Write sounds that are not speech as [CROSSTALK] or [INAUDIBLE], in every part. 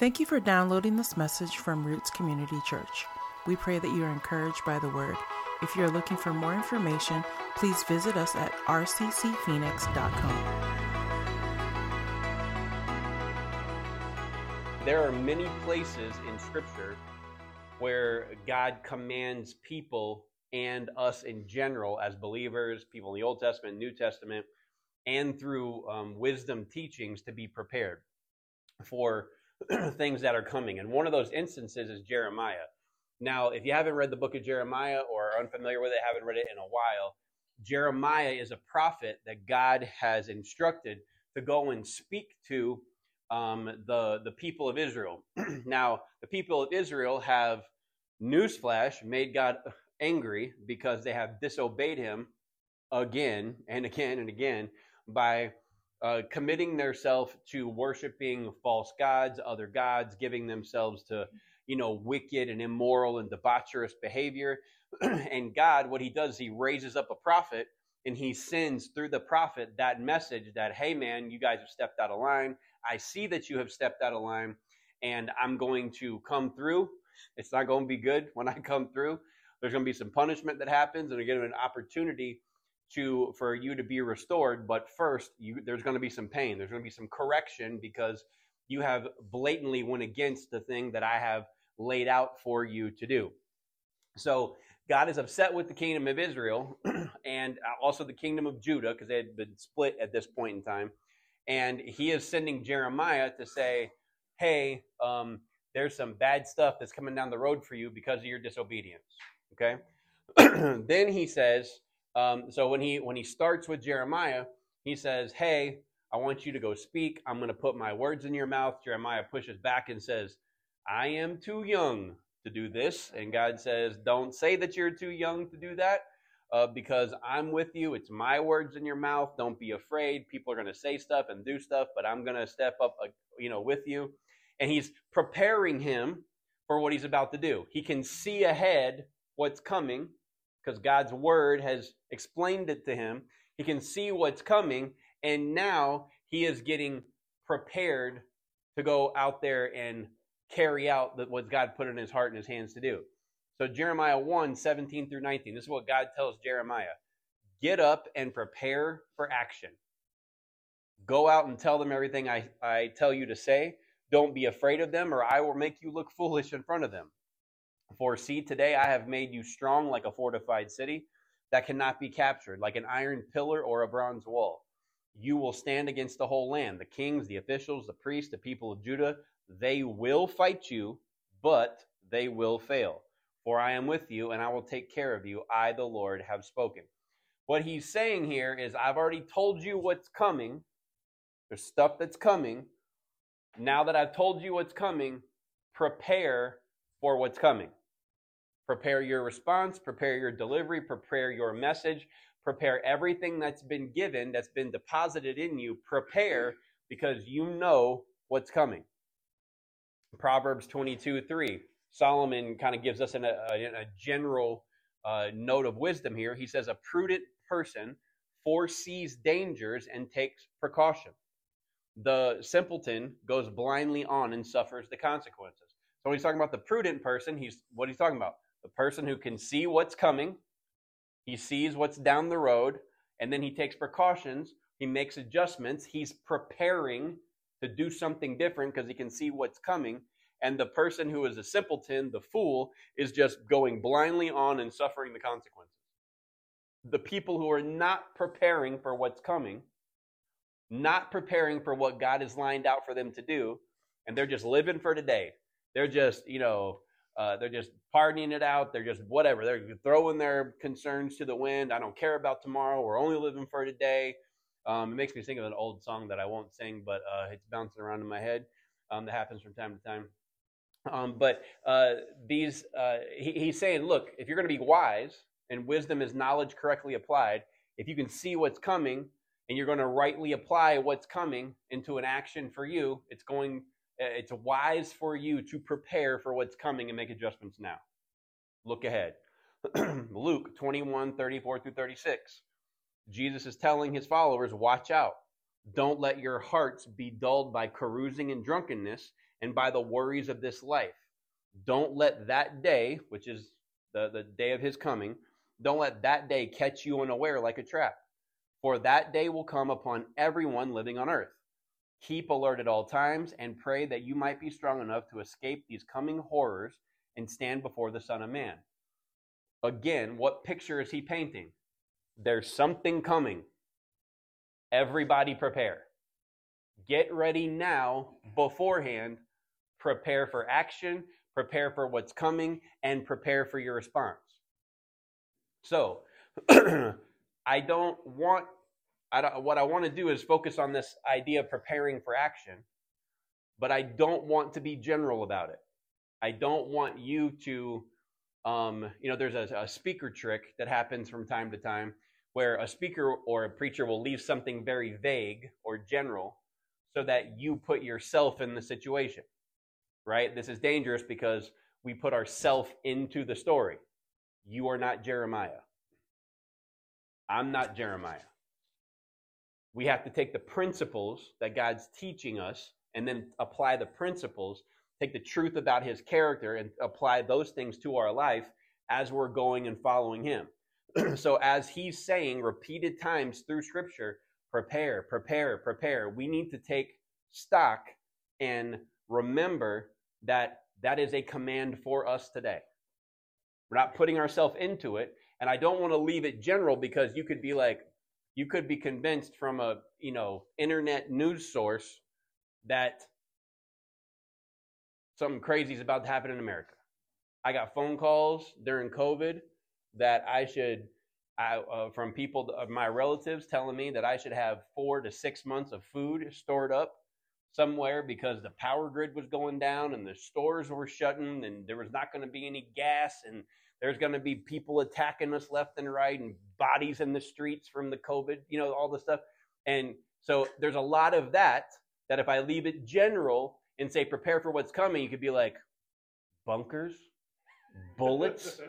Thank you for downloading this message from Roots Community Church. We pray that you are encouraged by the word. If you are looking for more information, please visit us at rccphoenix.com. There are many places in Scripture where God commands people and us in general as believers, people in the Old Testament, New Testament, and through um, wisdom teachings to be prepared for [CLEARS THROAT] things that are coming. And one of those instances is Jeremiah. Now, if you haven't read the book of Jeremiah or are unfamiliar with it, haven't read it in a while, Jeremiah is a prophet that God has instructed to go and speak to um, the, the people of Israel. [CLEARS THROAT] now, the people of Israel have, newsflash, made God angry because they have disobeyed him again and again and again by uh, committing themselves to worshiping false gods, other gods, giving themselves to, you know, wicked and immoral and debaucherous behavior. [CLEARS THROAT] and God, what he does, he raises up a prophet and he sends through the prophet that message that, hey, man, you guys have stepped out of line. I see that you have stepped out of line and I'm going to come through. It's not going to be good when I come through. There's going to be some punishment that happens and getting an opportunity to for you to be restored but first you, there's going to be some pain. There's going to be some correction because you have blatantly went against the thing that i have laid out for you to do. So god is upset with the kingdom of israel [CLEARS THROAT] and also the kingdom of judah because they had been split at this point in time. And he is sending jeremiah to say hey um, there's some bad stuff that's coming down the road for you because of your disobedience. Okay? [CLEARS THROAT] Then he says um, so when he when he starts with Jeremiah, he says, "Hey, I want you to go speak. I'm going to put my words in your mouth." Jeremiah pushes back and says, "I am too young to do this." And God says, "Don't say that you're too young to do that." Uh, because I'm with you. It's my words in your mouth. Don't be afraid. People are going to say stuff and do stuff, but I'm going to step up, uh, you know, with you. And he's preparing him for what he's about to do. He can see ahead what's coming because God's word has explained it to him. He can see what's coming, and now he is getting prepared to go out there and carry out what God put in his heart and his hands to do. So, Jeremiah 1 17 through 19, this is what God tells Jeremiah Get up and prepare for action. Go out and tell them everything I, I tell you to say. Don't be afraid of them, or I will make you look foolish in front of them. For see, today I have made you strong like a fortified city that cannot be captured, like an iron pillar or a bronze wall. You will stand against the whole land. The kings, the officials, the priests, the people of Judah, they will fight you, but they will fail. For I am with you, and I will take care of you. I, the Lord, have spoken. What he's saying here is, I've already told you what's coming. There's stuff that's coming. Now that I've told you what's coming, prepare for what's coming. Prepare your response, prepare your delivery, prepare your message, prepare everything that's been given, that's been deposited in you. Prepare because you know what's coming. Proverbs 22 3. Solomon kind of gives us an, a, a, general uh, note of wisdom here. He says, A prudent person foresees dangers and takes precaution. The simpleton goes blindly on and suffers the consequences. So when he's talking about the prudent person, he's what he's talking about the person who can see what's coming, he sees what's down the road, and then he takes precautions, he makes adjustments, he's preparing to do something different because he can see what's coming. And the person who is a simpleton, the fool, is just going blindly on and suffering the consequences. The people who are not preparing for what's coming, not preparing for what God has lined out for them to do, and they're just living for today. They're just, you know, uh, they're just pardoning it out. They're just whatever. They're throwing their concerns to the wind. I don't care about tomorrow. We're only living for today. Um, it makes me think of an old song that I won't sing, but uh, it's bouncing around in my head. Um, that happens from time to time. Um, but uh, these, uh, he, he's saying, look, if you're going to be wise, and wisdom is knowledge correctly applied, if you can see what's coming and you're going to rightly apply what's coming into an action for you, it's going Uh, it's wise for you to prepare for what's coming and make adjustments now. Look ahead. [CLEARS THROAT] Luke 21, 34 through 36. Jesus is telling his followers, watch out. Don't let your hearts be dulled by carousing and drunkenness and by the worries of this life. Don't let that day, which is the, the day of his coming, don't let that day catch you unaware like a trap. For that day will come upon everyone living on earth. Keep alert at all times and pray that you might be strong enough to escape these coming horrors and stand before the Son of Man. Again, what picture is he painting? There's something coming. Everybody prepare. Get ready now beforehand. Prepare for action, prepare for what's coming, and prepare for your response. So, [CLEARS THROAT] I don't want I don't, what I want to do is focus on this idea of preparing for action, but I don't want to be general about it. I don't want you to, um, you know, there's a, a speaker trick that happens from time to time where a speaker or a preacher will leave something very vague or general so that you put yourself in the situation, right? This is dangerous because we put ourself into the story. You are not Jeremiah. I'm not Jeremiah. We have to take the principles that God's teaching us and then apply the principles, take the truth about his character and apply those things to our life as we're going and following him. [CLEARS THROAT] so, as he's saying repeated times through scripture, prepare, prepare, prepare, we need to take stock and remember that that is a command for us today. We're not putting ourselves into it. And I don't want to leave it general because you could be like, you could be convinced from a, you know, internet news source that something crazy is about to happen in America. I got phone calls during COVID that I should, I, uh, from people, of my relatives telling me that I should have four to six months of food stored up somewhere because the power grid was going down and the stores were shutting and there was not going to be any gas and there's going to be people attacking us left and right and bodies in the streets from the COVID, you know, all the stuff. And so there's a lot of that, that if I leave it general and say prepare for what's coming, you could be like, bunkers, bullets,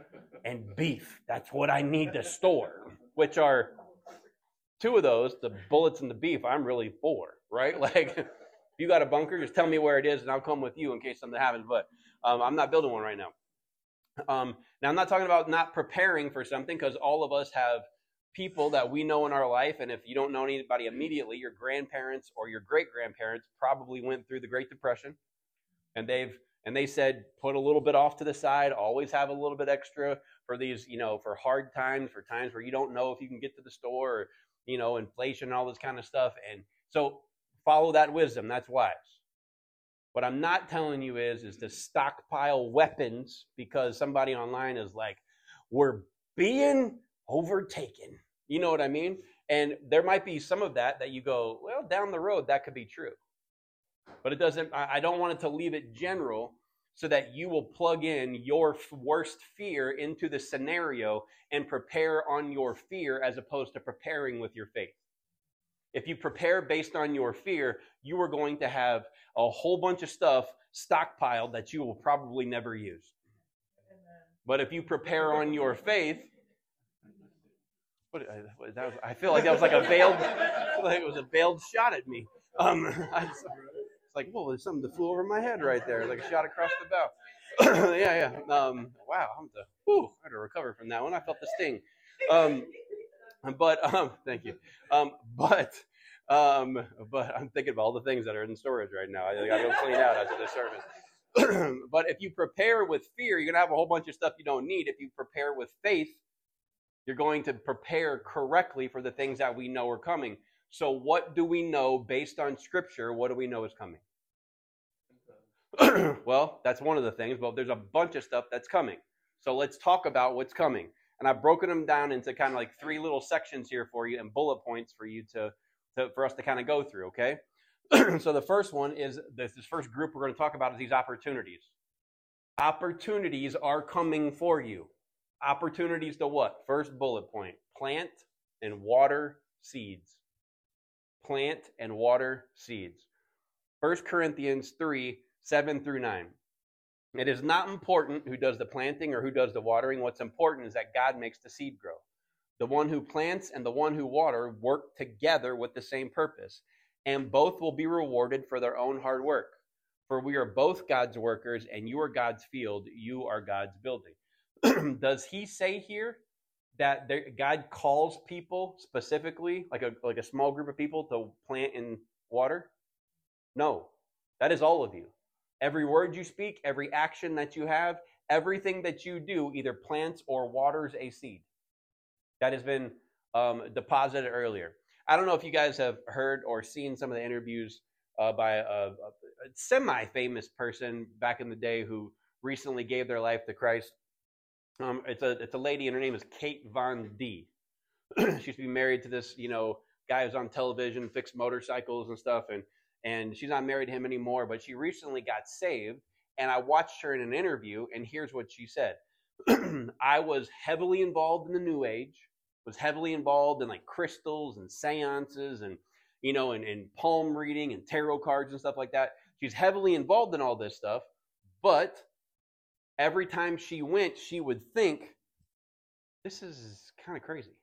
and beef. That's what I need to store, which are two of those, the bullets and the beef, I'm really for, right? [LAUGHS] Like, if you got a bunker, just tell me where it is and I'll come with you in case something happens. But um, I'm not building one right now. Um, now, I'm not talking about not preparing for something because all of us have people that we know in our life. And if you don't know anybody immediately, your grandparents or your great grandparents probably went through the Great Depression and they've and they said put a little bit off to the side always have a little bit extra for these you know for hard times for times where you don't know if you can get to the store or you know inflation and all this kind of stuff and so follow that wisdom that's wise what I'm not telling you is is to stockpile weapons because somebody online is like, we're being overtaken. You know what I mean? And there might be some of that that you go, well, down the road that could be true. But it doesn't I don't want it to leave it general so that you will plug in your worst fear into the scenario and prepare on your fear as opposed to preparing with your faith. If you prepare based on your fear, you are going to have a whole bunch of stuff stockpiled that you will probably never use. But if you prepare on your faith, what, that was, I feel like that was like a veiled, [LAUGHS] like it was a veiled shot at me. Um, [LAUGHS] it's like, whoa, there's something that flew over my head right there, like a shot across the bow. [COUGHS] yeah, yeah. Um, wow, I'm the, whew, I had to recover from that one. I felt the sting. Um, but [LAUGHS] um, thank you. Um, but um, but I'm thinking of all the things that are in storage right now. I got to go clean out after the service. [CLEARS THROAT] but if you prepare with fear, you're gonna have a whole bunch of stuff you don't need. If you prepare with faith, you're going to prepare correctly for the things that we know are coming. So, what do we know based on Scripture? What do we know is coming? [CLEARS THROAT] well, that's one of the things, but there's a bunch of stuff that's coming. So let's talk about what's coming and I've broken them down into kind of like three little sections here for you and bullet points for you to, to for us to kind of go through. Okay, [CLEARS THROAT] so the first one is this, this first group we're going to talk about is these opportunities. Opportunities are coming for you. Opportunities to what? First bullet point: plant and water seeds. Plant and water seeds. First Corinthians three seven through nine. It is not important who does the planting or who does the watering. What's important is that God makes the seed grow. The one who plants and the one who water work together with the same purpose, and both will be rewarded for their own hard work. For we are both God's workers, and you are God's field, you are God's building. [CLEARS THROAT] Does he say here that there, God calls people specifically, like a like a small group of people, to plant and water? No, that is all of you. Every word you speak, every action that you have, everything that you do either plants or waters a seed. That has been um, deposited earlier. I don't know if you guys have heard or seen some of the interviews uh, by a, a, semi famous person back in the day who recently gave their life to Christ. Um, it's a it's a lady, and her name is Kate Von D. she used to be married to this, you know, guy who's on television, fixed motorcycles and stuff, and and she's not married to him anymore. But she recently got saved, and I watched her in an interview, and here's what she said: [CLEARS THROAT] I was heavily involved in the New Age, was heavily involved in like crystals and seances, and you know, and, and palm reading and tarot cards and stuff like that. She's heavily involved in all this stuff, but every time she went, she would think, this is kind of crazy.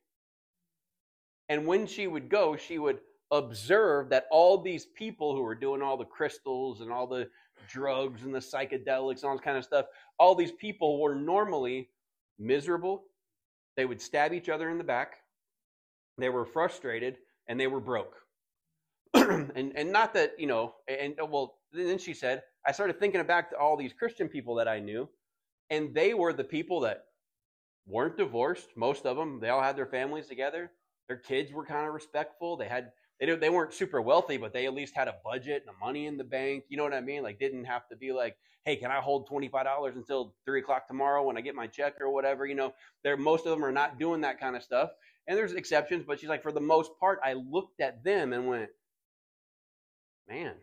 And when she would go, she would observe that all these people who were doing all the crystals and all the drugs and the psychedelics and all this kind of stuff, all these people were normally miserable. They would stab each other in the back. They were frustrated and they were broke. [CLEARS THROAT] and and not that, you know, and well, then she said, I started thinking back to all these Christian people that I knew and they were the people that weren't divorced. Most of them, they all had their families together. Their kids were kind of respectful. They had they they weren't super wealthy, but they at least had a budget and money in the bank. You know what I mean? Like didn't have to be like, hey, can I hold twenty five dollars until three o'clock tomorrow when I get my check or whatever? You know, there most of them are not doing that kind of stuff. And there's exceptions, but she's like, for the most part, I looked at them and went, man,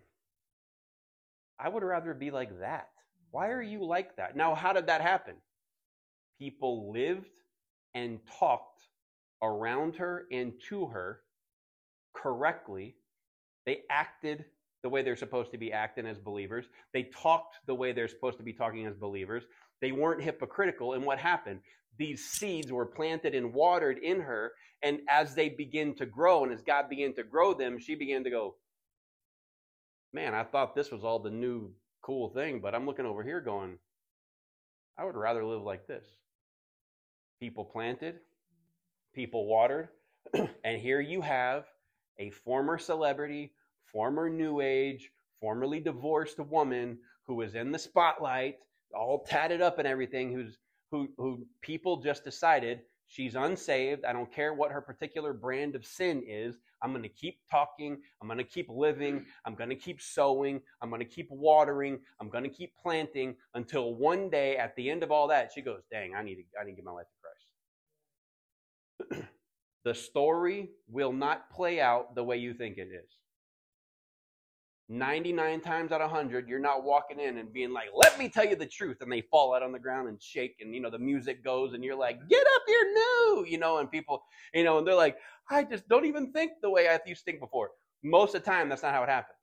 I would rather be like that. Why are you like that? Now, how did that happen? People lived and talked around her and to her correctly. They acted the way they're supposed to be acting as believers. They talked the way they're supposed to be talking as believers. They weren't hypocritical. And what happened? These seeds were planted and watered in her. And as they begin to grow, and as God began to grow them, she began to go, Man, I thought this was all the new cool thing, but I'm looking over here going, I would rather live like this. People planted, people watered, [CLEARS THROAT] and here you have a former celebrity, former new age, formerly divorced woman who was in the spotlight, all tatted up and everything, who's who who people just decided she's unsaved. I don't care what her particular brand of sin is. I'm going to keep talking. I'm going to keep living. I'm going to keep sowing. I'm going to keep watering. I'm going to keep planting until one day at the end of all that, she goes, dang, I need to, I need to give my life to Christ. [CLEARS THROAT] the story will not play out the way you think it is. 99 times out of 100 you're not walking in and being like let me tell you the truth and they fall out on the ground and shake and you know the music goes and you're like get up here new you know and people you know and they're like i just don't even think the way i used to think before. Most of the time that's not how it happens.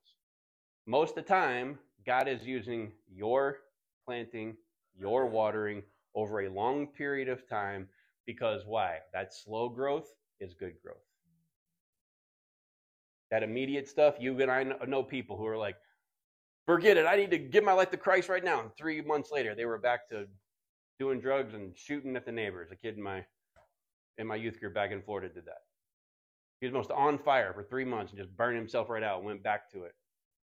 Most of the time god is using your planting your watering over a long period of time because why? That slow growth is good growth that immediate stuff, you and I know people who are like, forget it. I need to give my life to Christ right now. And three months later, they were back to doing drugs and shooting at the neighbors. A kid in my in my youth group back in Florida did that. He was most on fire for three months and just burned himself right out and went back to it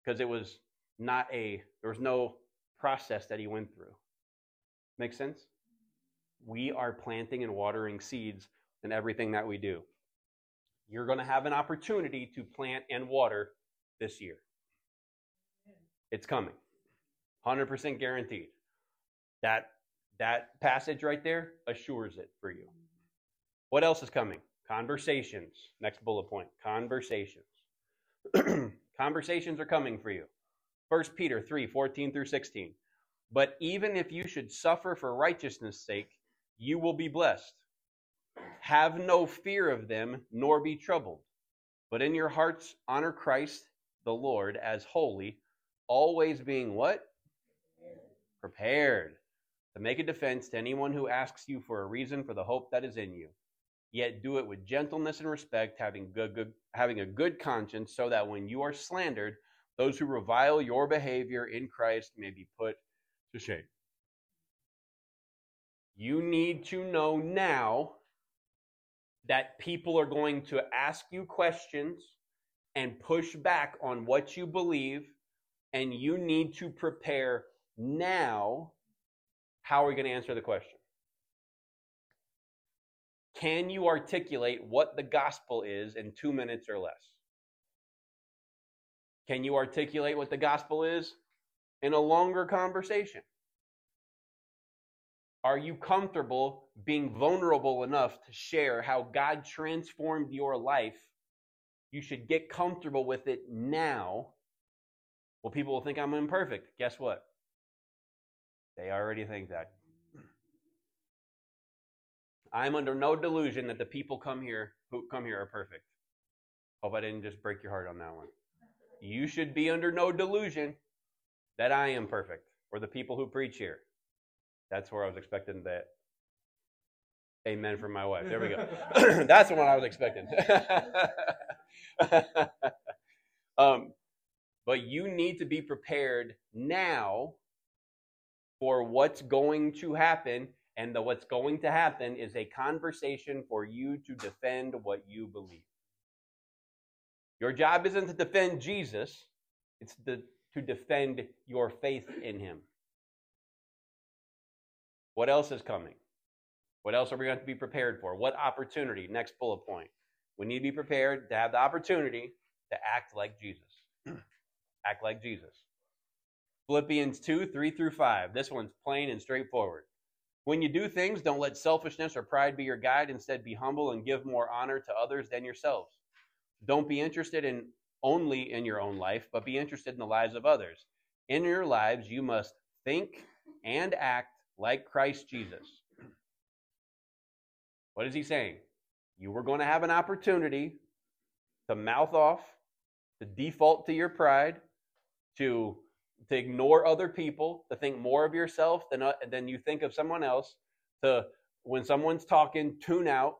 because it was not a there was no process that he went through. Make sense? We are planting and watering seeds in everything that we do you're going to have an opportunity to plant and water this year. It's coming. 100% guaranteed. That that passage right there assures it for you. What else is coming? Conversations. Next bullet point. Conversations. [CLEARS THROAT] Conversations are coming for you. 1 Peter 3 14 through 16. But even if you should suffer for righteousness' sake, you will be blessed. Have no fear of them, nor be troubled. But in your hearts honor Christ the Lord as holy, always being what? Prepared to make a defense to anyone who asks you for a reason for the hope that is in you. Yet do it with gentleness and respect, having good, good having a good conscience, so that when you are slandered Those who revile your behavior in Christ may be put to shame. You need to know now that people are going to ask you questions and push back on what you believe, and you need to prepare now. How are we going to answer the question? Can you articulate what the gospel is in two minutes or less? Can you articulate what the gospel is in a longer conversation? Are you comfortable being vulnerable enough to share how God transformed your life? You should get comfortable with it now. Well, people will think I'm imperfect. Guess what? They already think that. I'm under no delusion that the people come here who come here are perfect. Hope I didn't just break your heart on that one. You should be under no delusion that I am perfect or the people who preach here. That's where I was expecting that. Amen from my wife. There we go. [LAUGHS] [CLEARS THROAT] That's the one I was expecting. [LAUGHS] um, but you need to be prepared now for what's going to happen. And the what's going to happen is a conversation for you to defend what you believe. Your job isn't to defend Jesus, it's to, to defend your faith in him. What else is coming? What else are we going to be prepared for? What opportunity? Next bullet point. We need to be prepared to have the opportunity to act like Jesus. [CLEARS THROAT] act like Jesus. Philippians 2 3 through 5. This one's plain and straightforward. When you do things, don't let selfishness or pride be your guide. Instead, be humble and give more honor to others than yourselves. Don't be interested in only in your own life, but be interested in the lives of others. In your lives, you must think and act like Christ Jesus. What is he saying? You were going to have an opportunity to mouth off, to default to your pride, to, to ignore other people, to think more of yourself than, uh, than you think of someone else, to, when someone's talking, tune out,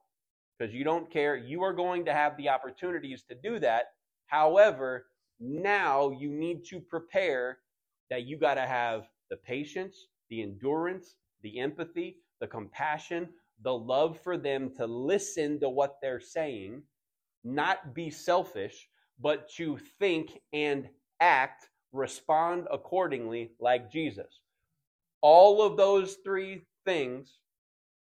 because you don't care. You are going to have the opportunities to do that. However, now you need to prepare that you got to have the patience, the endurance, the empathy, the compassion, the love for them to listen to what they're saying, not be selfish, but to think and act, respond accordingly like Jesus. All of those three things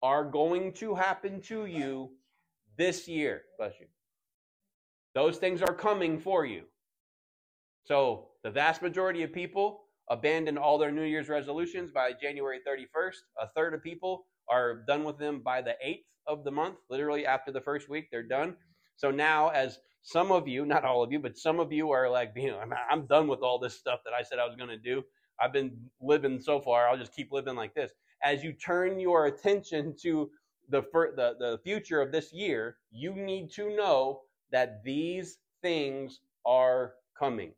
are going to happen to you this year. Bless you. Those things are coming for you. So, the vast majority of people abandon all their New Year's resolutions by January 31st. A third of people are done with them by the 8th of the month. Literally, after the first week, they're done. So now, as some of you, not all of you, but some of you are like, you know, I'm, I'm done with all this stuff that I said I was going to do. I've been living so far. I'll just keep living like this. As you turn your attention to the, the, the future of this year, you need to know that these things are coming.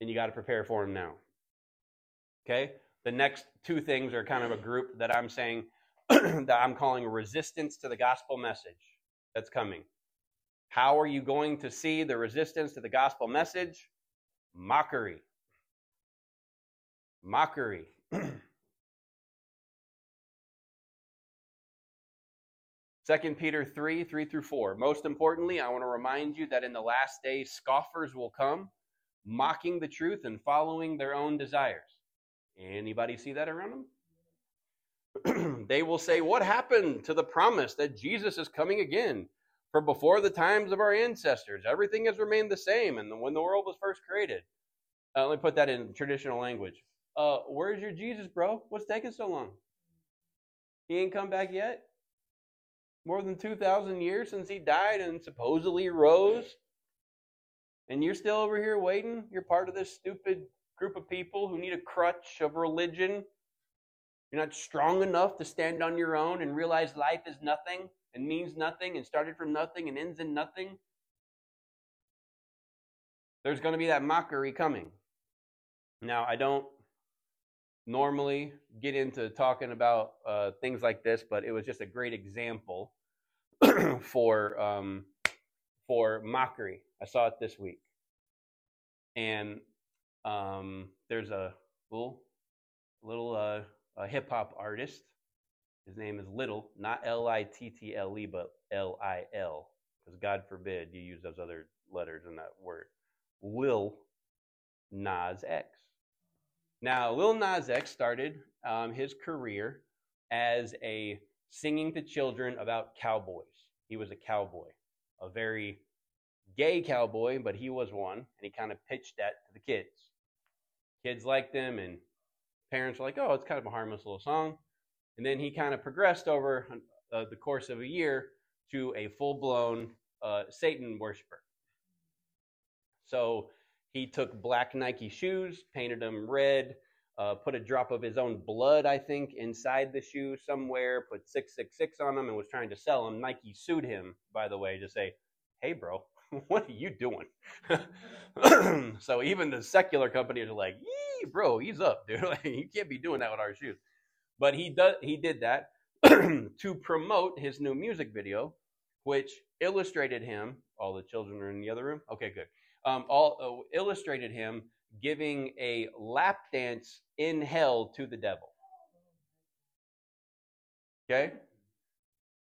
And you got to prepare for them now. Okay? The next two things are kind of a group that I'm saying [CLEARS THROAT] that I'm calling resistance to the gospel message that's coming. How are you going to see the resistance to the gospel message? Mockery. Mockery. [CLEARS THROAT] Second Peter 3 3 through 4. Most importantly, I want to remind you that in the last days, scoffers will come, mocking the truth and following their own desires. Anybody see that around them? [CLEARS THROAT] they will say, What happened to the promise that Jesus is coming again? For before the times of our ancestors, everything has remained the same, and when the world was first created. Uh, let me put that in traditional language. Uh, where's your Jesus, bro? What's taking so long? He ain't come back yet? more than 2,000 years since he died and supposedly rose. And you're still over here waiting? You're part of this stupid group of people who need a crutch of religion. You're not strong enough to stand on your own and realize life is nothing and means nothing and started from nothing and ends in nothing. There's going to be that mockery coming. Now, I don't normally get into talking about uh, things like this, but it was just a great example [CLEARS THROAT] for um, for mockery. I saw it this week. and um, there's a little little uh, a hip hop artist. His name is Little, not L I T T L E, but L I L, because God forbid you use those other letters in that word. Lil Nas X. Now, Lil Nas X started um, his career as a singing to children about cowboys. He was a cowboy, a very gay cowboy, but he was one, and he kind of pitched that to the kids. Kids liked them, and parents were like, oh, it's kind of a harmless little song. And then he kind of progressed over uh, the course of a year to a full blown uh, Satan worshiper. So he took black Nike shoes, painted them red, uh, put a drop of his own blood, I think, inside the shoe somewhere, put 666 on them, and was trying to sell them. Nike sued him, by the way, to say, hey, bro, [LAUGHS] what are you doing? [LAUGHS] so even the secular companies are like, bro, he's up, [LAUGHS] dude. You can't be doing that with our shoes. But he does he did that [CLEARS THROAT] to promote his new music video, which illustrated him. All the children are in the other room. Okay, good. Um, all uh, illustrated him giving a lap dance in hell to the devil. Okay?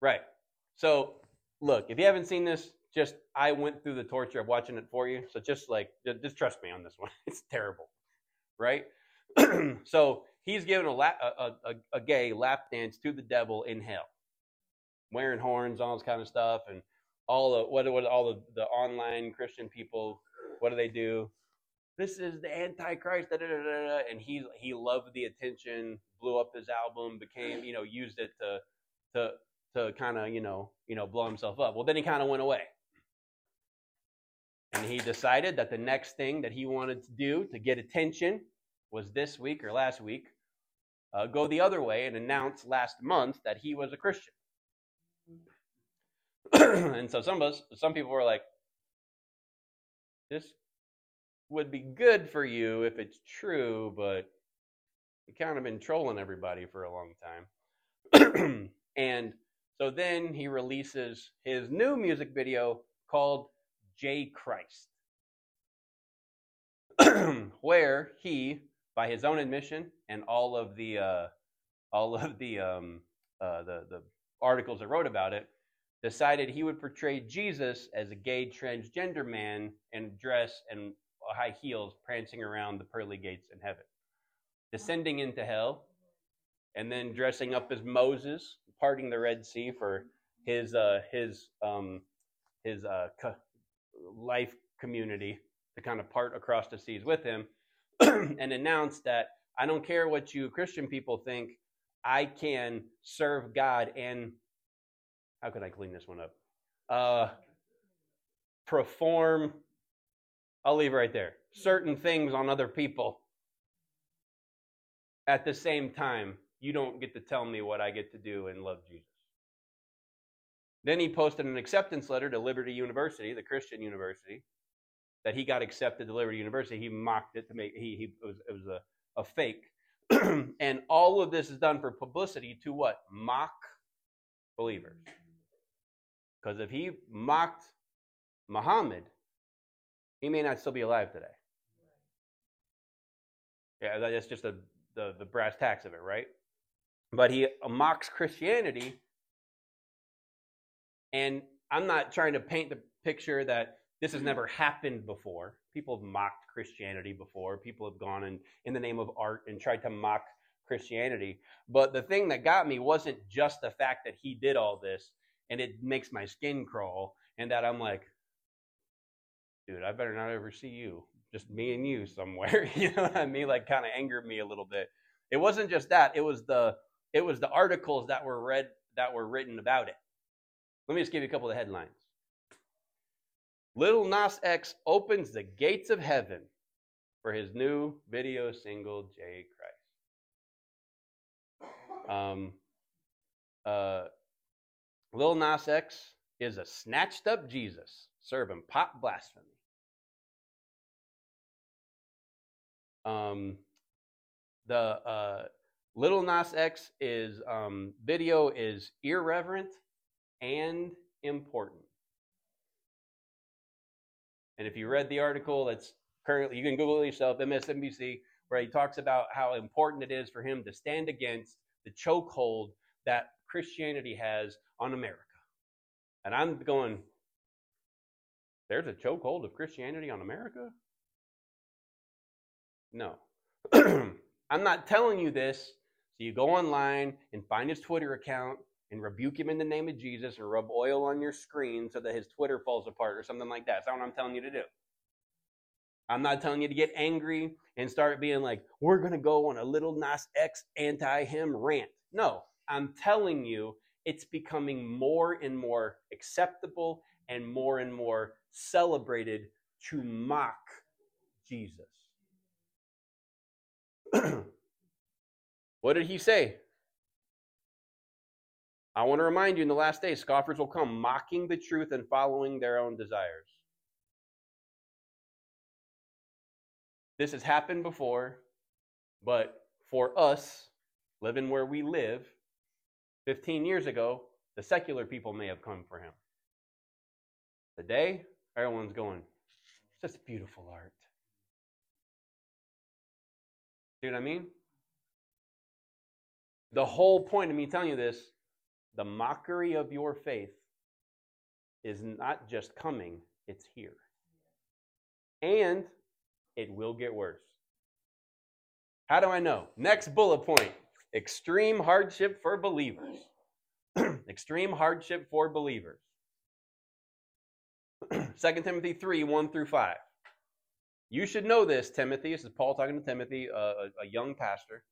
Right. So, look, if you haven't seen this, just I went through the torture of watching it for you. So just like just trust me on this one. [LAUGHS] It's terrible. Right? [CLEARS THROAT] so, he's giving a, a, a, a gay lap dance to the devil in hell. Wearing horns, all this kind of stuff and all the what what all the, the online Christian people, what do they do? this is the Antichrist, da, da, da, and he he loved the attention, blew up his album, became you know used it to to to kind of you know you know blow himself up. Well, then he kind of went away, and he decided that the next thing that he wanted to do to get attention was this week or last week, uh, go the other way and announce last month that he was a Christian. [CLEARS THROAT] and so some of us, some people were like, this would be good for you if it's true, but you kind of been trolling everybody for a long time. [CLEARS THROAT] and so then he releases his new music video called J. Christ, [CLEARS THROAT] where he, by his own admission, and all of the uh, all of the um, uh, the the articles that wrote about it, decided he would portray Jesus as a gay transgender man and dress and high heels prancing around the pearly gates in heaven, descending into hell, and then dressing up as Moses, parting the Red Sea for his uh, his um, his uh, life community to kind of part across the seas with him, [CLEARS THROAT] and announce that I don't care what you Christian people think, I can serve God and how could I clean this one up? Uh, perform I'll leave right there. Certain things on other people. At the same time, you don't get to tell me what I get to do and love Jesus. Then he posted an acceptance letter to Liberty University, the Christian university, that he got accepted to Liberty University. He mocked it to make he, he it was, it was a, a fake. [CLEARS THROAT] and all of this is done for publicity to what? Mock believers. Because if he mocked Muhammad, he may not still be alive today. Yeah, that's just the, the, the brass tacks of it, right? But he mocks Christianity. And I'm not trying to paint the picture that this has never happened before. People have mocked Christianity before. People have gone in, in the name of art and tried to mock Christianity. But the thing that got me wasn't just the fact that he did all this and it makes my skin crawl and that I'm like, dude, I better not ever see you. Just me and you somewhere. [LAUGHS] you know what I mean? Like kind of angered me a little bit. It wasn't just that. It was the it was the articles that were read that were written about it. Let me just give you a couple of headlines. Little Nas X opens the gates of heaven for his new video single, J Christ. Um, uh, Nas X is a snatched up Jesus serving pop blasphemy. Um, the uh, Little Nas X is um, video is irreverent and important. And if you read the article, that's currently, you can Google it yourself, MSNBC, where he talks about how important it is for him to stand against the chokehold that Christianity has on America. And I'm going, there's a chokehold of Christianity on America? No. [CLEARS THROAT] I'm not telling you this so you go online and find his Twitter account and rebuke him in the name of Jesus and rub oil on your screen so that his Twitter falls apart or something like that. That's not what I'm telling you to do. I'm not telling you to get angry and start being like, we're going to go on a little Nas X anti him rant. No, I'm telling you, it's becoming more and more acceptable and more and more celebrated to mock Jesus. [CLEARS THROAT] what did he say? I want to remind you in the last days, scoffers will come mocking the truth and following their own desires. This has happened before, but for us, living where we live, 15 years ago, the secular people may have come for him. Today, everyone's going, it's just beautiful art. See what I mean? The whole point of me telling you this the mockery of your faith is not just coming, it's here. And it will get worse. How do I know? Next bullet point extreme hardship for believers. [CLEARS THROAT] extreme hardship for believers. [CLEARS THROAT] 2 Timothy 3 1 through 5. You should know this, Timothy. This is Paul talking to Timothy, a, a young pastor,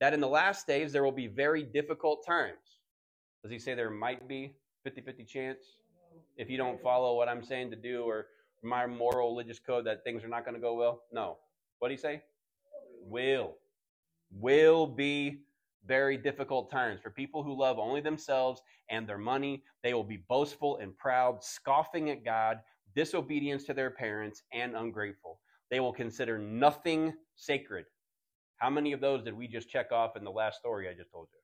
that in the last days there will be very difficult times. Does he say there might be 50 50 chance if you don't follow what I'm saying to do or my moral religious code that things are not going to go well? No. What do you say? Will. Will be very difficult times. For people who love only themselves and their money, they will be boastful and proud, scoffing at God, disobedience to their parents, and ungrateful. They will consider nothing sacred. How many of those did we just check off in the last story I just told you?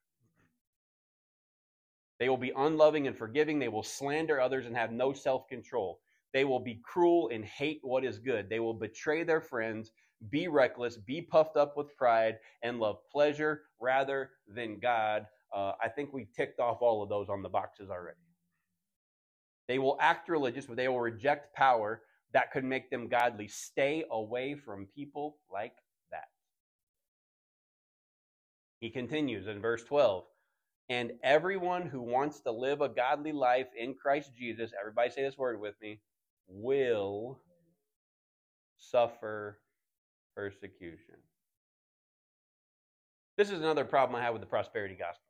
They will be unloving and forgiving. They will slander others and have no self control. They will be cruel and hate what is good. They will betray their friends, be reckless, be puffed up with pride, and love pleasure rather than God. Uh, I think we ticked off all of those on the boxes already. They will act religious, but they will reject power that could make them godly. Stay away from people like that. He continues in verse 12. And everyone who wants to live a godly life in Christ Jesus, everybody say this word with me, will suffer persecution. This is another problem I have with the prosperity gospel.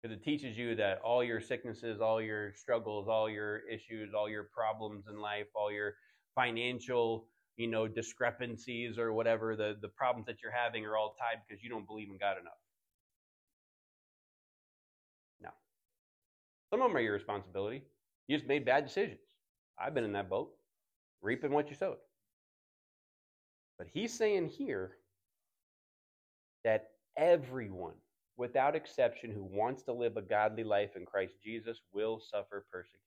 Because it teaches you that all your sicknesses, all your struggles, all your issues, all your problems in life, all your financial, you know, discrepancies or whatever, the, the problems that you're having are all tied because you don't believe in God enough. Some of them are your responsibility. You just made bad decisions. I've been in that boat, reaping what you sowed. But he's saying here that everyone, without exception, who wants to live a godly life in Christ Jesus will suffer persecution.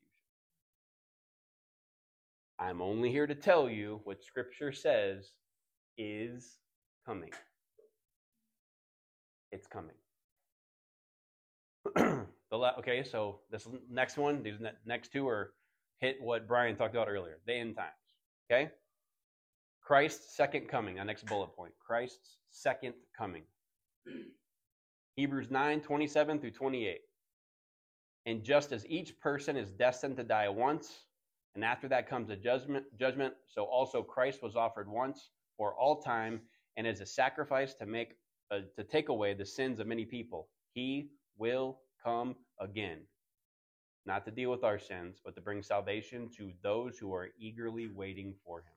I'm only here to tell you what Scripture says is coming. It's coming. [CLEARS THROAT] okay, so this next one, these next two are hit what Brian talked about earlier the end times. Okay? Christ's second coming, our next bullet point. Christ's second coming. [CLEARS THROAT] Hebrews 9 27 through 28. And just as each person is destined to die once, and after that comes a judgment, judgment, so also Christ was offered once for all time, and as a sacrifice to make uh, to take away the sins of many people. He will come again not to deal with our sins, but to bring salvation to those who are eagerly waiting for him.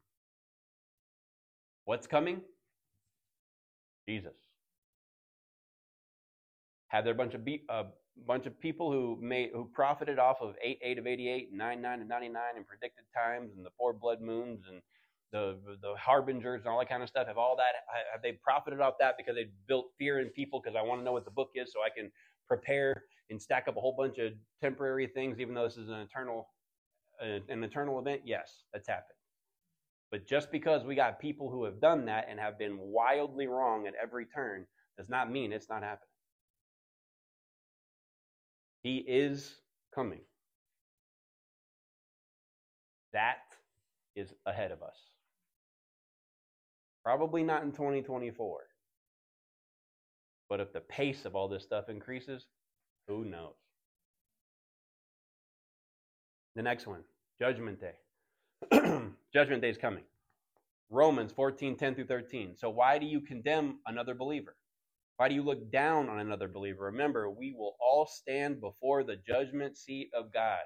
What's coming? Jesus. Had there a bunch of be- a bunch of people who made who profited off of eight eight of eighty eight, nine nine of ninety nine, and predicted times, and the four blood moons, and the the harbingers, and all that kind of stuff. Have all that? Have they profited off that because they built fear in people? Because I want to know what the book is, so I can prepare and stack up a whole bunch of temporary things, even though this is an eternal, uh, an eternal event? Yes, that's happened. But just because we got people who have done that and have been wildly wrong at every turn does not mean it's not happening. He is coming. That is ahead of us. Probably not in 2024. But if the pace of all this stuff increases, who knows? The next one, Judgment Day. [CLEARS THROAT] Judgment Day is coming. Romans 14, 10 through 13. So why do you condemn another believer? Why do you look down on another believer? Remember, we will all stand before the judgment seat of God.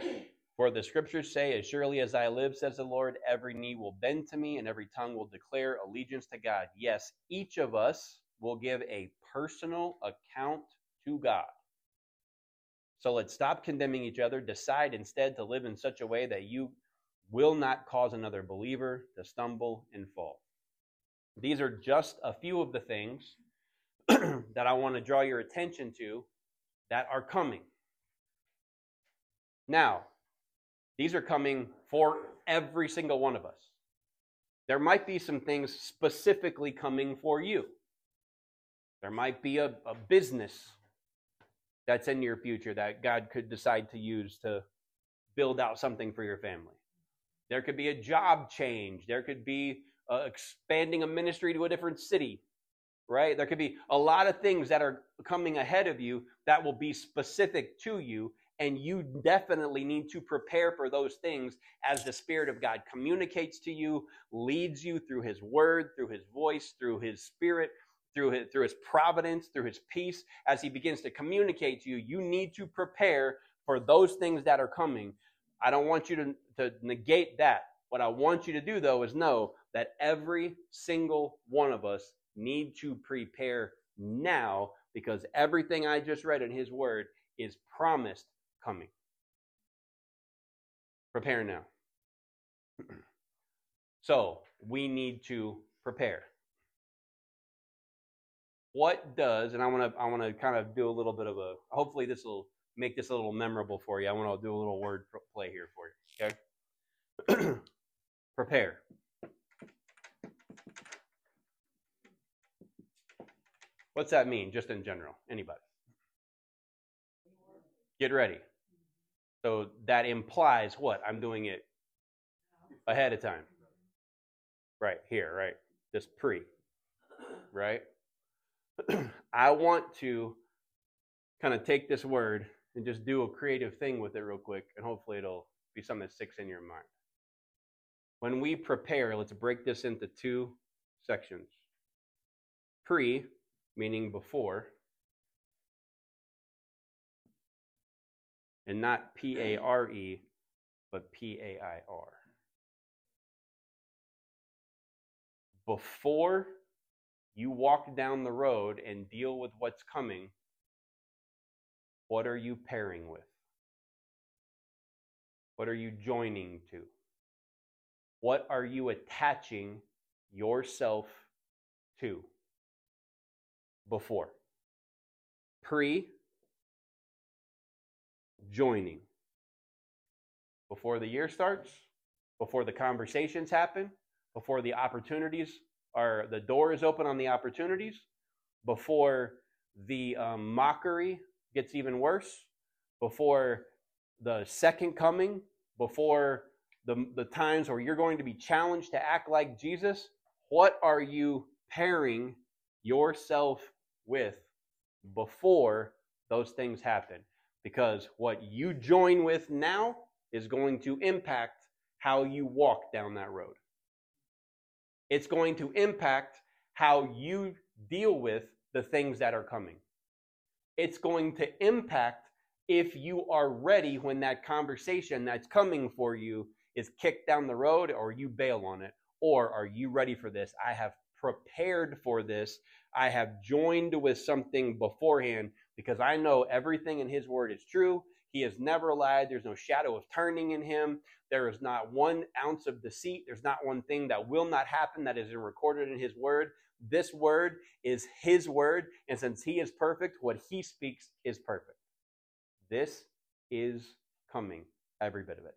[CLEARS THROAT] For the scriptures say, As surely as I live, says the Lord, every knee will bend to me and every tongue will declare allegiance to God. Yes, each of us will give a personal account to God. So let's stop condemning each other. Decide instead to live in such a way that you will not cause another believer to stumble and fall. These are just a few of the things [CLEARS THROAT] that I want to draw your attention to that are coming. Now, these are coming for every single one of us. There might be some things specifically coming for you. There might be a, a business that's in your future that God could decide to use to build out something for your family. There could be a job change. There could be uh, expanding a ministry to a different city, right? There could be a lot of things that are coming ahead of you that will be specific to you and you definitely need to prepare for those things as the Spirit of God communicates to you, leads you through His Word, through His voice, through His Spirit, through His, through his providence, through His peace. As He begins to communicate to you, you need to prepare for those things that are coming. I don't want you to, to negate that. What I want you to do, though, is know that every single one of us need to prepare now because everything I just read in His Word is promised coming. Prepare now. [CLEARS THROAT] so, we need to prepare. What does, and I want to I want to kind of do a little bit of a hopefully this will make this a little memorable for you. I want to do a little word play here for you. Okay? [CLEARS THROAT] prepare. What's that mean, just in general? Anybody? Get ready. So that implies what? I'm doing it ahead of time. Right here, right? This pre, right? [CLEARS THROAT] I want to kind of take this word and just do a creative thing with it real quick, and hopefully it'll be something that sticks in your mind. When we prepare, let's break this into two sections. Pre, meaning before, and not P A R E, but P A I R. Before you walk down the road and deal with what's coming, what are you pairing with? What are you joining to? What are you attaching yourself to before? Pre joining. Before the year starts, before the conversations happen, before the opportunities are, the door is open on the opportunities, before the um, mockery gets even worse, before the second coming, before the, the times where you're going to be challenged to act like Jesus, what are you pairing yourself with before those things happen? because what you join with now is going to impact how you walk down that road. It's going to impact how you deal with the things that are coming. It's going to impact if you are ready when that conversation that's coming for you is kicked down the road or you bail on it. Or are you ready for this? I have prepared for this. I have joined with something beforehand because I know everything in His Word is true. He has never lied. There's no shadow of turning in Him. There is not one ounce of deceit. There's not one thing that will not happen that is recorded in His Word. This Word is His Word. And since He is perfect, what He speaks is perfect. This is coming, every bit of it.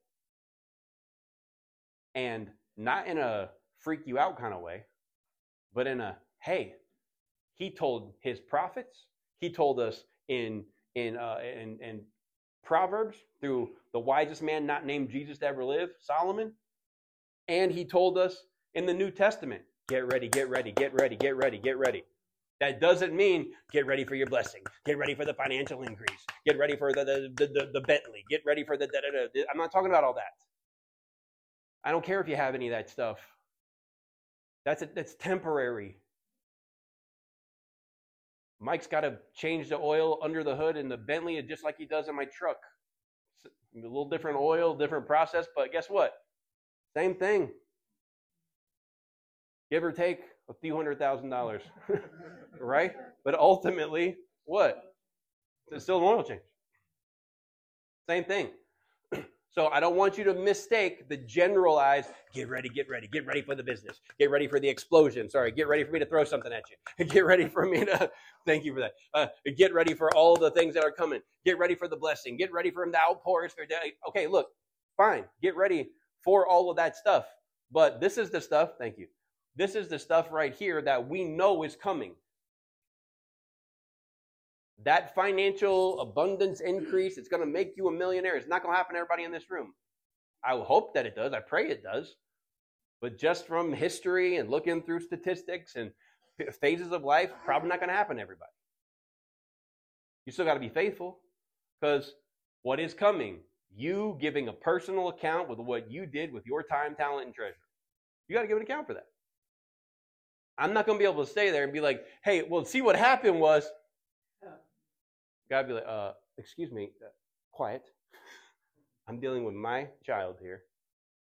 And not in a freak you out kind of way, but in a hey, he told his prophets, he told us in in uh, in, in Proverbs through the wisest man not named Jesus to ever live, Solomon, and he told us in the New Testament, get ready, get ready, get ready, get ready, get ready. That doesn't mean get ready for your blessing, get ready for the financial increase, get ready for the the, the, the, the Bentley, get ready for the da, da, da. I'm not talking about all that. I don't care if you have any of that stuff. That's a, that's temporary. Mike's got to change the oil under the hood in the Bentley just like he does in my truck. It's a little different oil, different process, but guess what? Same thing. Give or take a few hundred thousand dollars. [LAUGHS] right? But ultimately, what? It's still an oil change. Same thing. So I don't want you to mistake the generalized get ready, get ready, get ready for the business, get ready for the explosion. Sorry, get ready for me to throw something at you, [LAUGHS] get ready for me to, [LAUGHS] thank you for that. Uh, get ready for all the things that are coming, get ready for the blessing, get ready for him to outpour his Okay, look, fine, get ready for all of that stuff. But this is the stuff, thank you. This is the stuff right here that we know is coming that financial abundance increase, it's going to make you a millionaire. It's not going to happen to everybody in this room. I hope that it does. I pray it does. But just from history and looking through statistics and phases of life, probably not going to happen to everybody. You still got to be faithful because what is coming? You giving a personal account with what you did with your time, talent, and treasure. You got to give an account for that. I'm not going to be able to stay there and be like, hey, well, see what happened was God be like, uh, excuse me, uh, quiet. [LAUGHS] I'm dealing with my child here.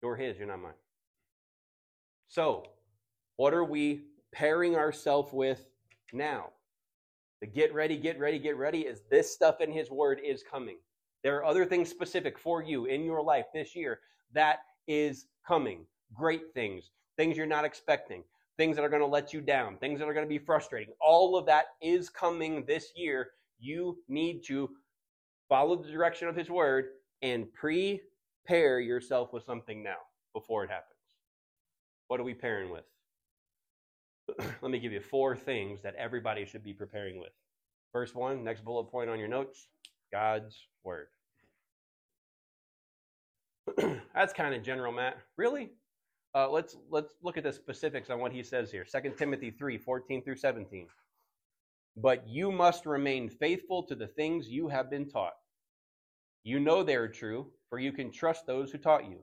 You're his, you're not mine. So, what are we pairing ourselves with now? The get ready, get ready, get ready is this stuff in his word is coming. There are other things specific for you in your life this year that is coming. Great things, things you're not expecting, things that are going to let you down, things that are going to be frustrating. All of that is coming this year you need to follow the direction of His Word and prepare yourself with something now before it happens. What are we pairing with? [CLEARS THROAT] Let me give you four things that everybody should be preparing with. First one, next bullet point on your notes God's Word. [CLEARS THROAT] That's kind of general, Matt. Really? Uh, let's let's look at the specifics on what he says here. 2 Timothy 3, 14 through 17. But you must remain faithful to the things you have been taught. You know they are true, for you can trust those who taught you.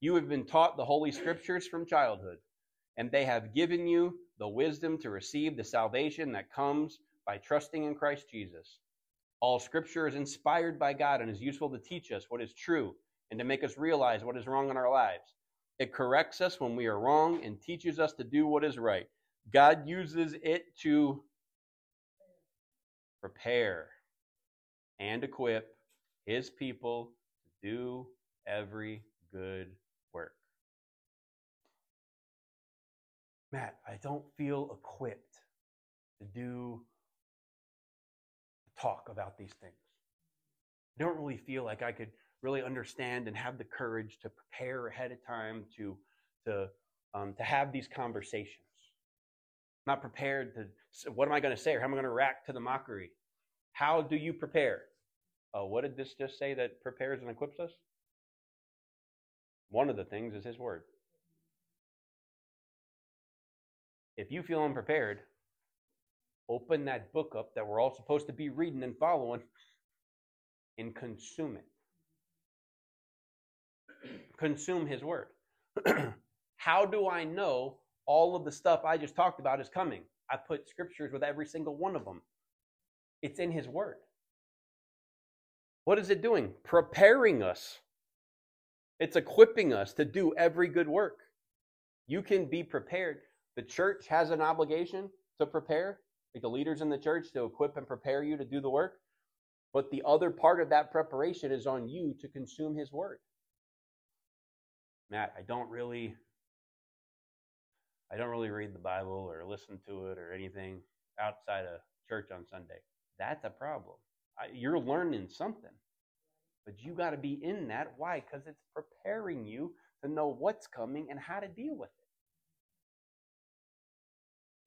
You have been taught the Holy Scriptures from childhood, and they have given you the wisdom to receive the salvation that comes by trusting in Christ Jesus. All Scripture is inspired by God and is useful to teach us what is true and to make us realize what is wrong in our lives. It corrects us when we are wrong and teaches us to do what is right. God uses it to prepare and equip his people to do every good work. Matt, I don't feel equipped to do talk about these things. I don't really feel like I could really understand and have the courage to prepare ahead of time to to um, to have these conversations I'm not prepared to, what am I going to say or how am I going to react to the mockery? How do you prepare? Uh, what did this just say that prepares and equips us? One of the things is His Word. If you feel unprepared, open that book up that we're all supposed to be reading and following and consume it. consume His Word. [CLEARS THROAT] How do I know all of the stuff I just talked about is coming. I put scriptures with every single one of them. It's in His Word. What is it doing? Preparing us. It's equipping us to do every good work. You can be prepared. The church has an obligation to prepare, like the leaders in the church to equip and prepare you to do the work. But the other part of that preparation is on you to consume His Word. Matt, I don't really I don't really read the Bible or listen to it or anything outside of church on Sunday. That's a problem. I, you're learning something, but you got to be in that. Why? Because it's preparing you to know what's coming and how to deal with it.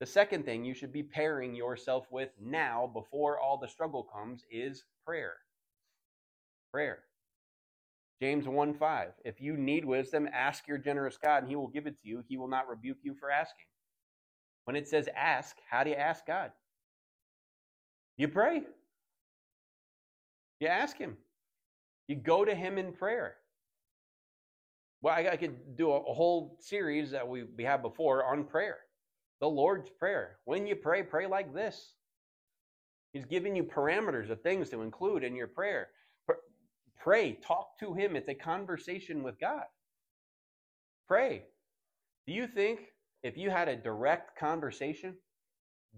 The second thing you should be pairing yourself with now before all the struggle comes is prayer. Prayer. James 1 5. If you need wisdom, ask your generous God, and he will give it to you. He will not rebuke you for asking. When it says ask, how do you ask God? You pray. You ask Him. You go to Him in prayer. Well, I, could do a, a whole series that we, we had before on prayer the Lord's Prayer. When you pray, pray like this. He's giving you parameters of things to include in your prayer. Pray, talk to Him. It's a conversation with God. Pray. Do you think if you had a direct conversation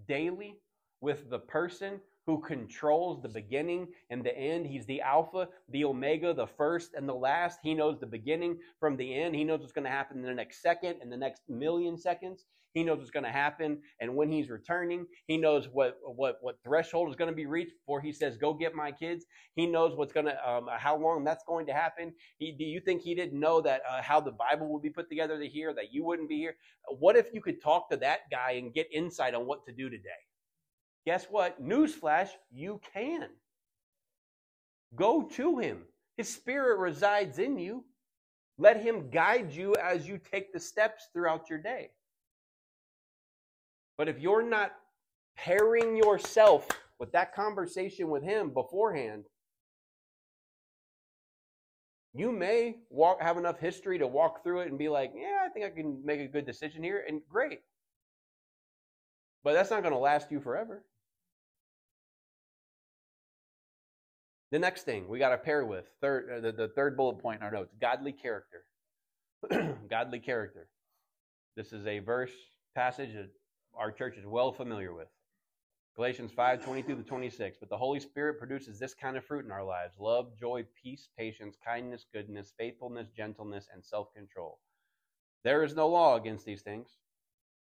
daily with the person who controls the beginning and the end. He's the Alpha, the Omega, the first and the last. He knows the beginning from the end. He knows what's going to happen in the next second, in the next million seconds. He knows what's going to happen and when he's returning. He knows what what what threshold is going to be reached before he says, "Go get my kids." He knows what's going to um, how long that's going to happen. He, do you think he didn't know that uh, how the Bible would be put together to hear that you wouldn't be here? What if you could talk to that guy and get insight on what to do today? Guess what? Newsflash, you can. Go to him. His spirit resides in you. Let him guide you as you take the steps throughout your day. But if you're not pairing yourself with that conversation with him beforehand, you may walk, have enough history to walk through it and be like, yeah, I think I can make a good decision here, and great. But that's not going to last you forever. The next thing we got to pair with third, uh, the, the third bullet point in our notes: godly character. [CLEARS THROAT] godly character. This is a verse passage that our church is well familiar with. Galatians 5 22 to 26. But the Holy Spirit produces this kind of fruit in our lives love, joy, peace, patience, kindness, goodness, faithfulness, gentleness, and self control. There is no law against these things.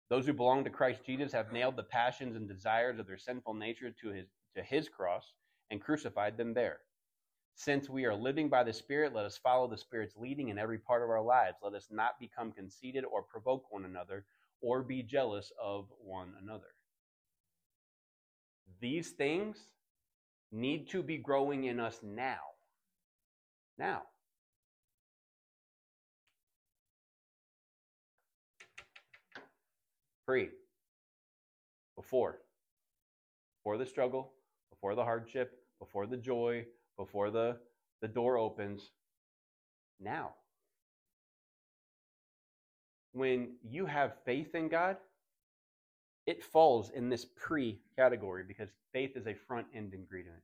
Those who belong to Christ Jesus have nailed the passions and desires of their sinful nature to his, to his cross and crucified them there. Since we are living by the Spirit, let us follow the Spirit's leading in every part of our lives. Let us not become conceited or provoke one another or be jealous of one another. These things need to be growing in us now. Now. Pre. Before. Before the struggle, before the hardship, before the joy, before the, the door opens. Now. When you have faith in God, it falls in this pre category because faith is a front end ingredient.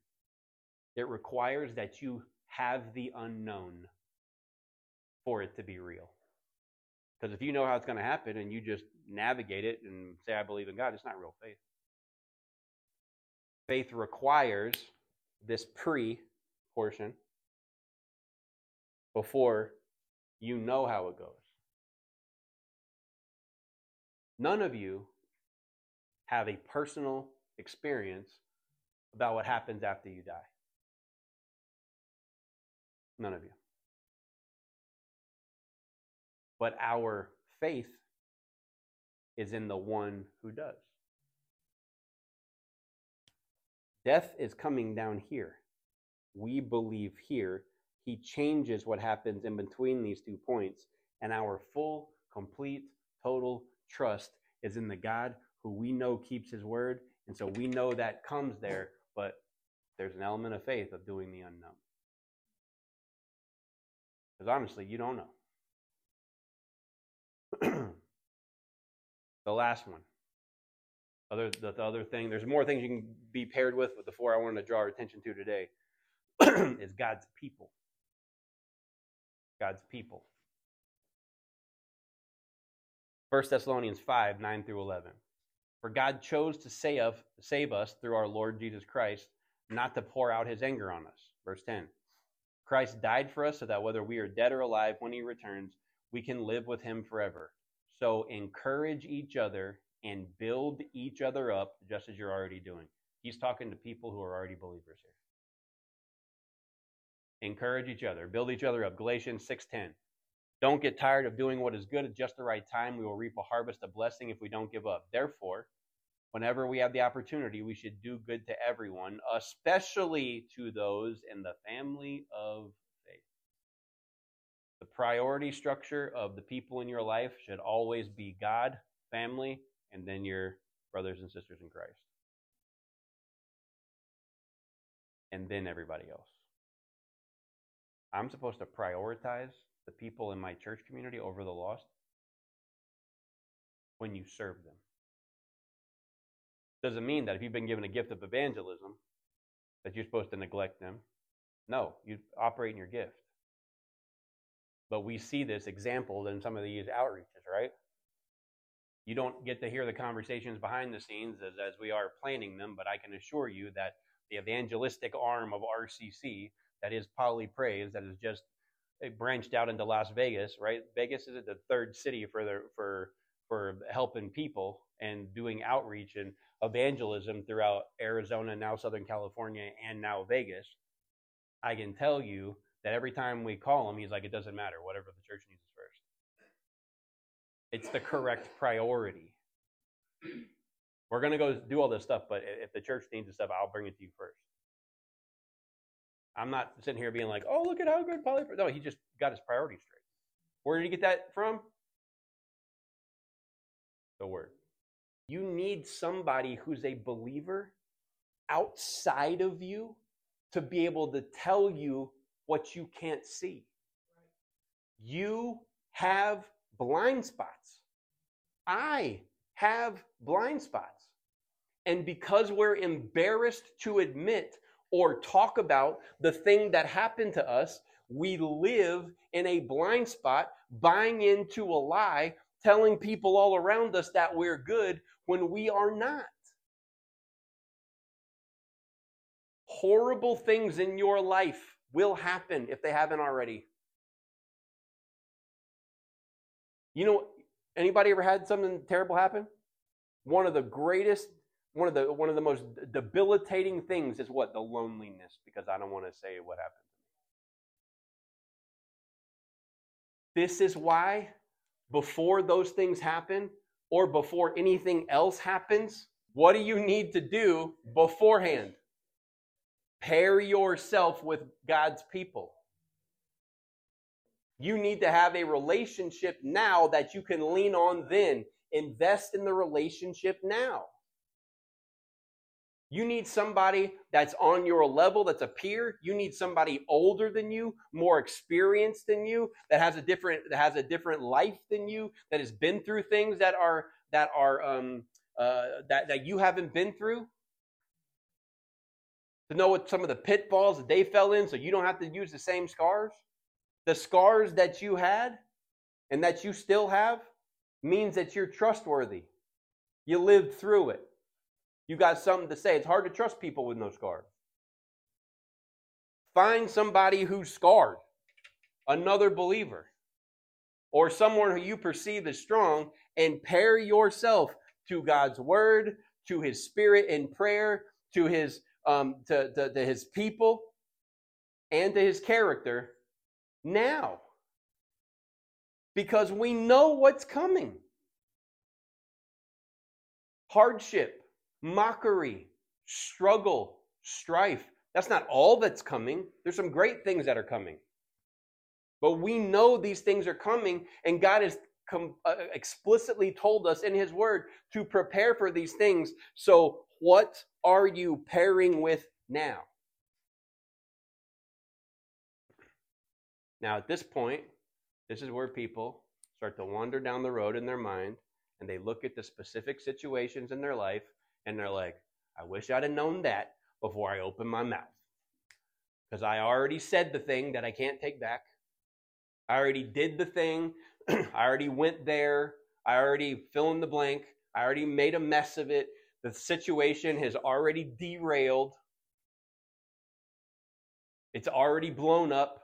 It requires that you have the unknown for it to be real. Because if you know how it's going to happen and you just navigate it and say, I believe in God, it's not real faith. Faith requires this pre portion before you know how it goes. None of you have a personal experience about what happens after you die. None of you. But our faith is in the one who does. Death is coming down here. We believe here. He changes what happens in between these two points, and our full, complete, total trust is in the God who we know keeps his word. And so we know that comes there, but there's an element of faith of doing the unknown. Because honestly, you don't know. [CLEARS THROAT] the last one other the, the other thing, there's more things you can be paired with, but the four I wanted to draw our attention to today [CLEARS THROAT] is God's people. God's people. 1 Thessalonians 5, 9 through 11. For God chose to save, save us through our Lord Jesus Christ, not to pour out his anger on us. Verse 10. Christ died for us so that whether we are dead or alive when he returns, we can live with him forever. So encourage each other and build each other up just as you're already doing. He's talking to people who are already believers here. Encourage each other, build each other up. Galatians 6:10. Don't get tired of doing what is good at just the right time. We will reap a harvest of blessing if we don't give up. Therefore, whenever we have the opportunity, we should do good to everyone, especially to those in the family of faith. The priority structure of the people in your life should always be God, family, and then your brothers and sisters in Christ. And then everybody else. I'm supposed to prioritize the people in my church community over the lost when you serve them. Doesn't mean that if you've been given a gift of evangelism, that you're supposed to neglect them. No, you operate in your gift. But we see this example in some of these outreaches, right? You don't get to hear the conversations behind the scenes as, as we are planning them, but I can assure you that the evangelistic arm of RCC, that is Poly Praise, that is just eh, branched out into Las Vegas, right? Vegas is the third city for the, for for helping people and doing outreach and evangelism throughout Arizona, now Southern California, and now Vegas. I can tell you that every time we call him, he's like, it doesn't matter, whatever the church needs is first. It's the correct priority. We're to go do all this stuff, but if the church needs the stuff, I'll bring it to you first. I'm not sitting here being like, oh, look at how good Polly. No, he just got his priorities straight. Where did he get that from? The Word. You need somebody who's a believer outside of you to be able to tell you what you can't see. You have blind spots. I have blind spots. And because we're embarrassed to admit or talk about the thing that happened to us, we live in a blind spot, buying into a lie, telling people all around us that we're good when we are not. Horrible things in your life will happen if they haven't already. You know, anybody ever had something terrible happen? One of the greatest one of the one of the most debilitating things is what? The loneliness because i don't want to say what happened this is why before those things happen or before anything else happens what do you need to do beforehand? Pair yourself with god's people. You need to have a relationship now that you can lean on then. Invest in the relationship now you need somebody that's on your level, that's a peer. You need somebody older than you, more experienced than you, that has a different that has a different life than you, that has been through things that are that are um, uh, that that you haven't been through. To know what some of the pitfalls that they fell in, so you don't have to use the same scars. The scars that you had and that you still have means that you're trustworthy. You lived through it. You got something to say. It's hard to trust people with no scars. Find somebody who's scarred, another believer, or someone who you perceive as strong, and pair yourself to God's word, to His Spirit in prayer, to His um, to, to, to His people, and to His character now, because we know what's coming. Hardship, mockery, struggle, strife. That's not all that's coming. There's some great things that are coming. But we know these things are coming, and God has com- uh, explicitly told us in His Word to prepare for these things. So, what are you pairing with now? Now, at this point, this is where people start to wander down the road in their mind and they look at the specific situations in their life and they're like, I wish I'd have known that before I opened my mouth. Because I already said the thing that I can't take back. I already did the thing. [CLEARS THROAT] I already went there. I already fill in the blank. I already made a mess of it. The situation has already derailed. It's already blown up.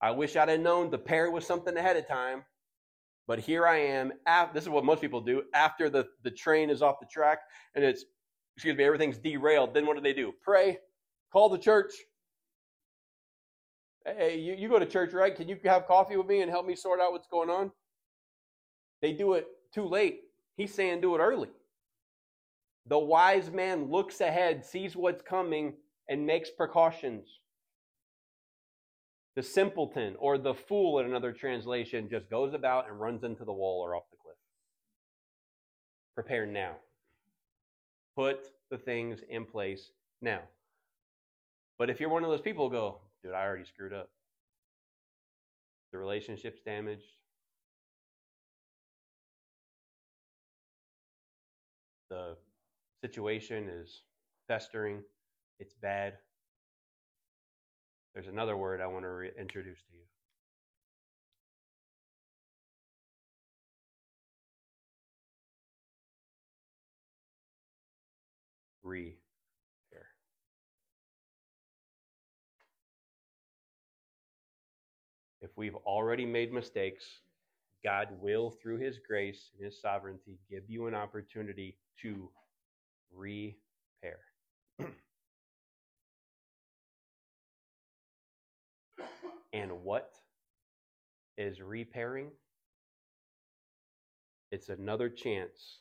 I wish I'd have known to pair it with something ahead of time. But here I am. this is what most people do after the, the train is off the track and it's, excuse me, everything's derailed. Then what do they do? Pray, call the church. Hey, you, you go to church, right? Can you have coffee with me and help me sort out what's going on? They do it too late. He's saying do it early. The wise man looks ahead, sees what's coming, and makes precautions. The simpleton or the fool in another translation just goes about and runs into the wall or off the cliff. Prepare now. Put the things in place now. But if you're one of those people, go, dude, I already screwed up. The relationship's damaged. The situation is festering. It's bad. There's another word I want to re- introduce to you. Repair. If we've already made mistakes, God will, through His grace and His sovereignty, give you an opportunity to repair. And what is repairing? It's another chance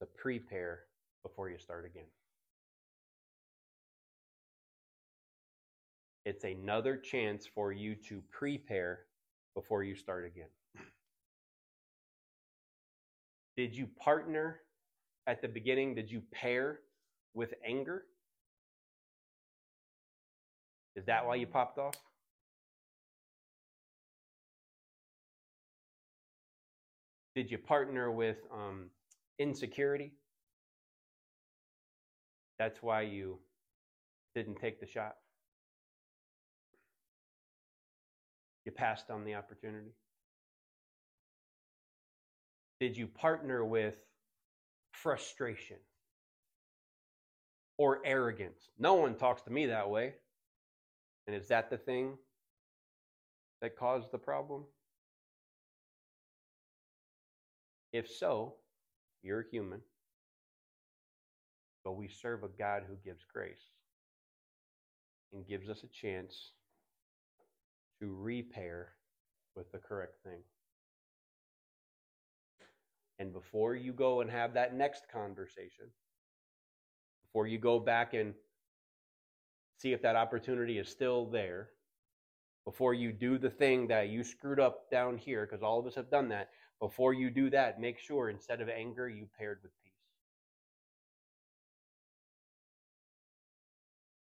to prepare before you start again. It's another chance for you to prepare before you start again. Did you partner at the beginning? Did you pair with anger? Is that why you mm. popped off? Did you partner with um, insecurity? That's why you didn't take the shot. You passed on the opportunity. Did you partner with frustration or arrogance? No one talks to me that way. And is that the thing that caused the problem? If so, you're human. But we serve a God who gives grace and gives us a chance to repair with the correct thing. And before you go and have that next conversation, before you go back and see if that opportunity is still there, before you do the thing that you screwed up down here, because all of us have done that, before you do that, make sure instead of anger, you paired with peace.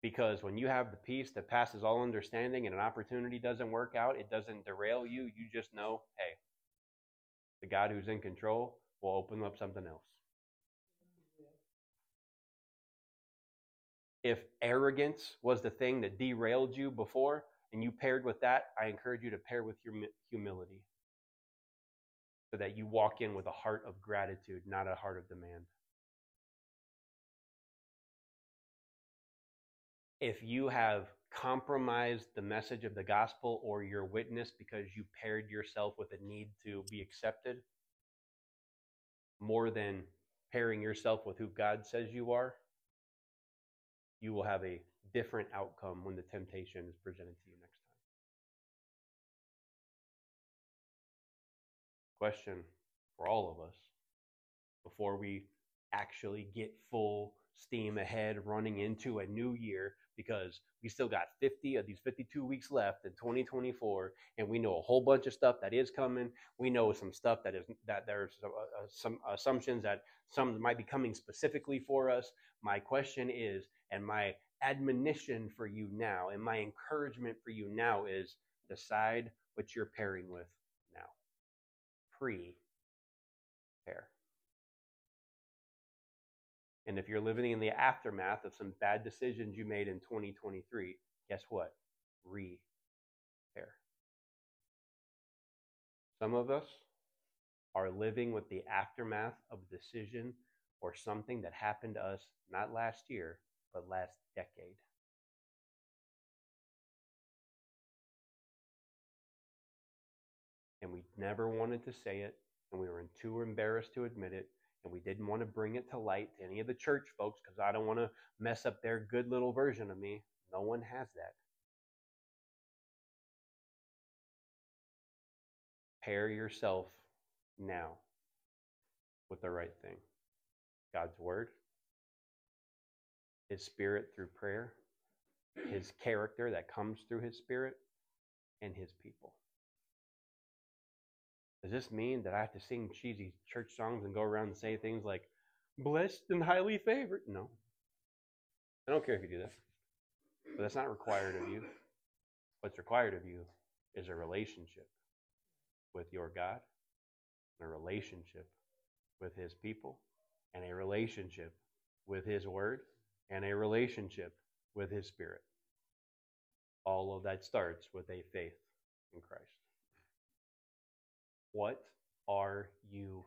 Because when you have the peace that passes all understanding and an opportunity doesn't work out, it doesn't derail you. You just know, hey, the God who's in control will open up something else. If arrogance was the thing that derailed you before and you paired with that, I encourage you to pair with your humility so that you walk in with a heart of gratitude, not a heart of demand. if you have compromised the message of the gospel or your witness because you paired yourself with a need to be accepted more than pairing yourself with who God says you are, you will have a different outcome when the temptation is presented to you Question for all of us before we actually get full steam ahead running into a new year because we still got 50 of these 52 weeks left in 2024 and we know a whole bunch of stuff that is coming. We know some stuff that is that there's uh, uh, some assumptions that some might be coming specifically for us. My question is and my admonition for you now and my encouragement for you now is decide what you're pairing with pre pair and if you're living in the aftermath of some bad decisions you made in 2023, guess what? Repair. Some of us are living with the aftermath of a decision or something that happened to us not last year, but last decade. never wanted to say it, and we were too embarrassed to admit it. And we didn't want to bring it to light to any of the church folks because I don't want to mess up their good little version of me. No one has that. Pair yourself now with the right thing God's Word, His Spirit through prayer, His character that comes through His Spirit, and His people. Does this mean that I have to sing cheesy church songs and go around and say things like, blessed and highly favored? No. I don't care if you do that. But that's not required of you. What's required of you is a relationship with your God, a relationship with His people, and a relationship with His Word, and a relationship with His Spirit. All of that starts with a faith in Christ. What are you